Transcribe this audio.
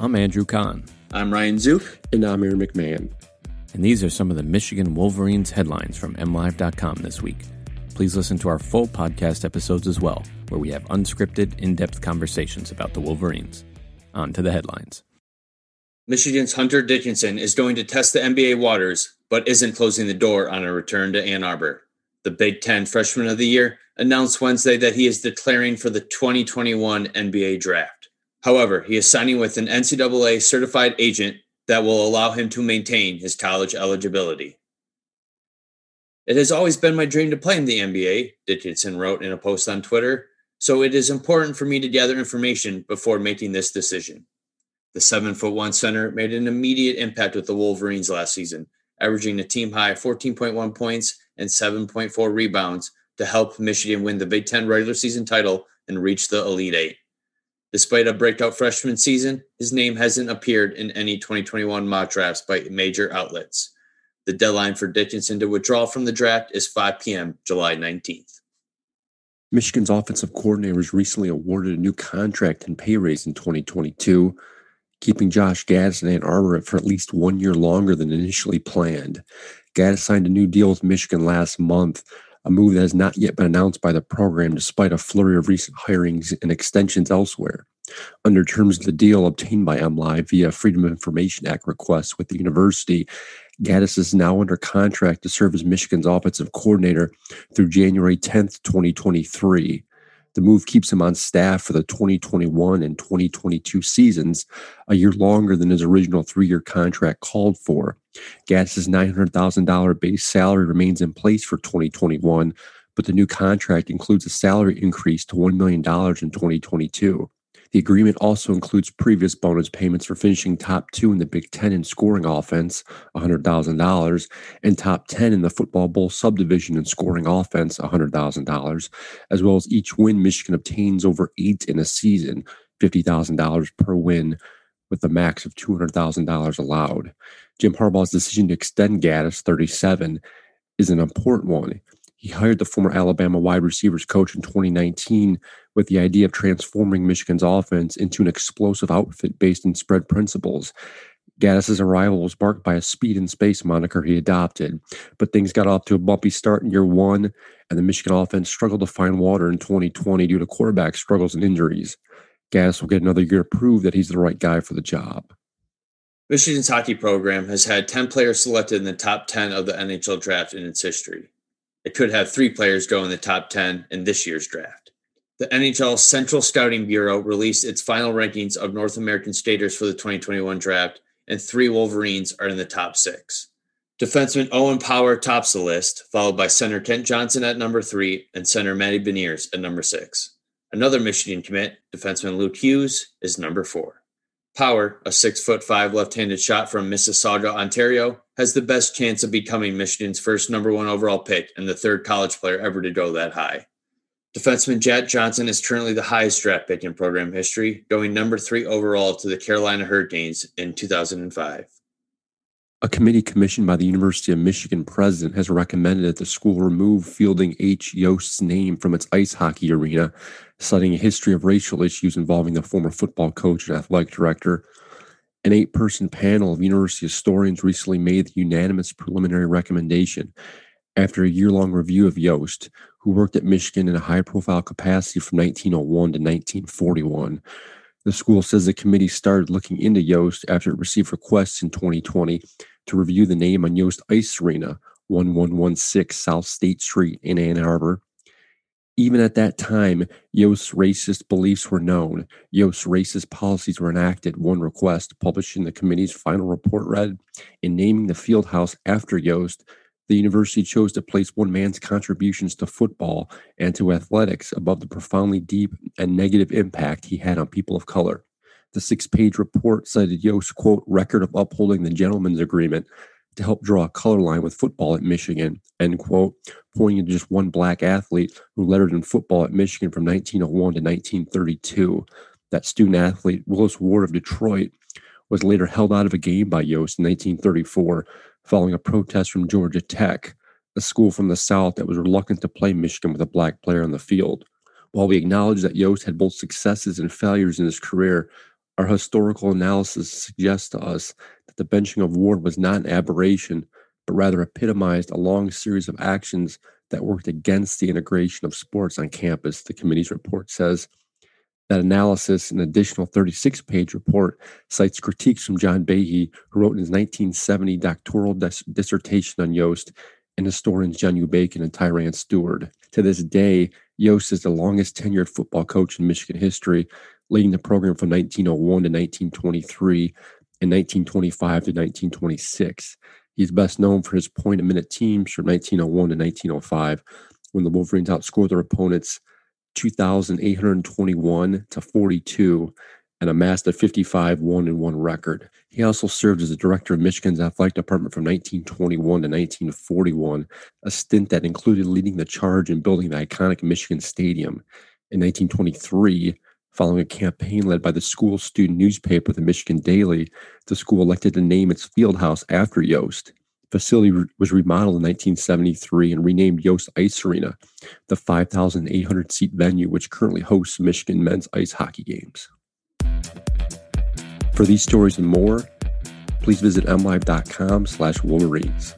I'm Andrew Kahn. I'm Ryan Zook. And I'm Aaron McMahon. And these are some of the Michigan Wolverines headlines from MLive.com this week. Please listen to our full podcast episodes as well, where we have unscripted, in depth conversations about the Wolverines. On to the headlines. Michigan's Hunter Dickinson is going to test the NBA waters, but isn't closing the door on a return to Ann Arbor. The Big Ten Freshman of the Year announced Wednesday that he is declaring for the 2021 NBA draft. However, he is signing with an NCAA certified agent that will allow him to maintain his college eligibility. It has always been my dream to play in the NBA, Dickinson wrote in a post on Twitter, so it is important for me to gather information before making this decision. The seven foot one center made an immediate impact with the Wolverines last season, averaging a team high 14.1 points and 7.4 rebounds to help Michigan win the Big Ten regular season title and reach the Elite Eight. Despite a breakout freshman season, his name hasn't appeared in any 2021 mock drafts by major outlets. The deadline for Dickinson to withdraw from the draft is 5 p.m., July 19th. Michigan's offensive coordinator was recently awarded a new contract and pay raise in 2022, keeping Josh Gattis in Ann Arbor for at least one year longer than initially planned. Gattis signed a new deal with Michigan last month, a move that has not yet been announced by the program despite a flurry of recent hirings and extensions elsewhere. Under terms of the deal obtained by MLive via Freedom of Information Act requests with the university, Gattis is now under contract to serve as Michigan's offensive coordinator through January 10th, 2023. The move keeps him on staff for the 2021 and 2022 seasons, a year longer than his original three year contract called for. Gattis's $900,000 base salary remains in place for 2021, but the new contract includes a salary increase to $1 million in 2022. The agreement also includes previous bonus payments for finishing top two in the Big Ten in scoring offense, $100,000, and top 10 in the Football Bowl subdivision in scoring offense, $100,000, as well as each win Michigan obtains over eight in a season, $50,000 per win, with a max of $200,000 allowed. Jim Harbaugh's decision to extend Gattis 37, is an important one. He hired the former Alabama wide receivers coach in 2019 with the idea of transforming Michigan's offense into an explosive outfit based in spread principles. Gattis's arrival was marked by a speed and space moniker he adopted, but things got off to a bumpy start in year one, and the Michigan offense struggled to find water in 2020 due to quarterback struggles and injuries. Gattis will get another year to prove that he's the right guy for the job. Michigan's hockey program has had 10 players selected in the top 10 of the NHL draft in its history. It could have three players go in the top 10 in this year's draft. The NHL Central Scouting Bureau released its final rankings of North American skaters for the 2021 draft, and three Wolverines are in the top six. Defenseman Owen Power tops the list, followed by center Kent Johnson at number three and center Matty Beniers at number six. Another Michigan commit, defenseman Luke Hughes, is number four. Power, a six foot five left handed shot from Mississauga, Ontario, has the best chance of becoming Michigan's first number one overall pick and the third college player ever to go that high. Defenseman Jack Johnson is currently the highest draft pick in program history, going number three overall to the Carolina Hurricanes in 2005. A committee commissioned by the University of Michigan president has recommended that the school remove Fielding H. Yost's name from its ice hockey arena, citing a history of racial issues involving the former football coach and athletic director. An eight person panel of university historians recently made the unanimous preliminary recommendation after a year long review of Yost, who worked at Michigan in a high profile capacity from 1901 to 1941. The school says the committee started looking into Yost after it received requests in 2020 to review the name on Yost Ice Arena, 1116 South State Street in Ann Arbor. Even at that time, Yost's racist beliefs were known. Yost's racist policies were enacted. One request published in the committee's final report read In naming the field house after Yost, the university chose to place one man's contributions to football and to athletics above the profoundly deep and negative impact he had on people of color. The six page report cited Yost's quote record of upholding the gentleman's agreement to help draw a color line with football at Michigan, end quote, pointing to just one black athlete who lettered in football at Michigan from 1901 to 1932. That student athlete, Willis Ward of Detroit, was later held out of a game by Yost in 1934 following a protest from Georgia Tech, a school from the South that was reluctant to play Michigan with a black player on the field. While we acknowledge that Yost had both successes and failures in his career, our historical analysis suggests to us that the benching of Ward was not an aberration, but rather epitomized a long series of actions that worked against the integration of sports on campus, the committee's report says. That analysis, an additional 36 page report, cites critiques from John Behee, who wrote in his 1970 doctoral dis- dissertation on Yost, and historians John U. Bacon and Tyran Steward. To this day, Yost is the longest tenured football coach in Michigan history, leading the program from 1901 to 1923 and 1925 to 1926. He's best known for his point a minute teams from 1901 to 1905, when the Wolverines outscored their opponents 2,821 to 42 and amassed a 55 1 1 record. He also served as the director of Michigan's athletic department from 1921 to 1941, a stint that included leading the charge in building the iconic Michigan Stadium. In 1923, following a campaign led by the school student newspaper, the Michigan Daily, the school elected to name its field house after Yost facility was remodeled in 1973 and renamed Yost Ice Arena, the 5,800 seat venue which currently hosts Michigan men's ice hockey games. For these stories and more, please visit mlive.com slash wolverines.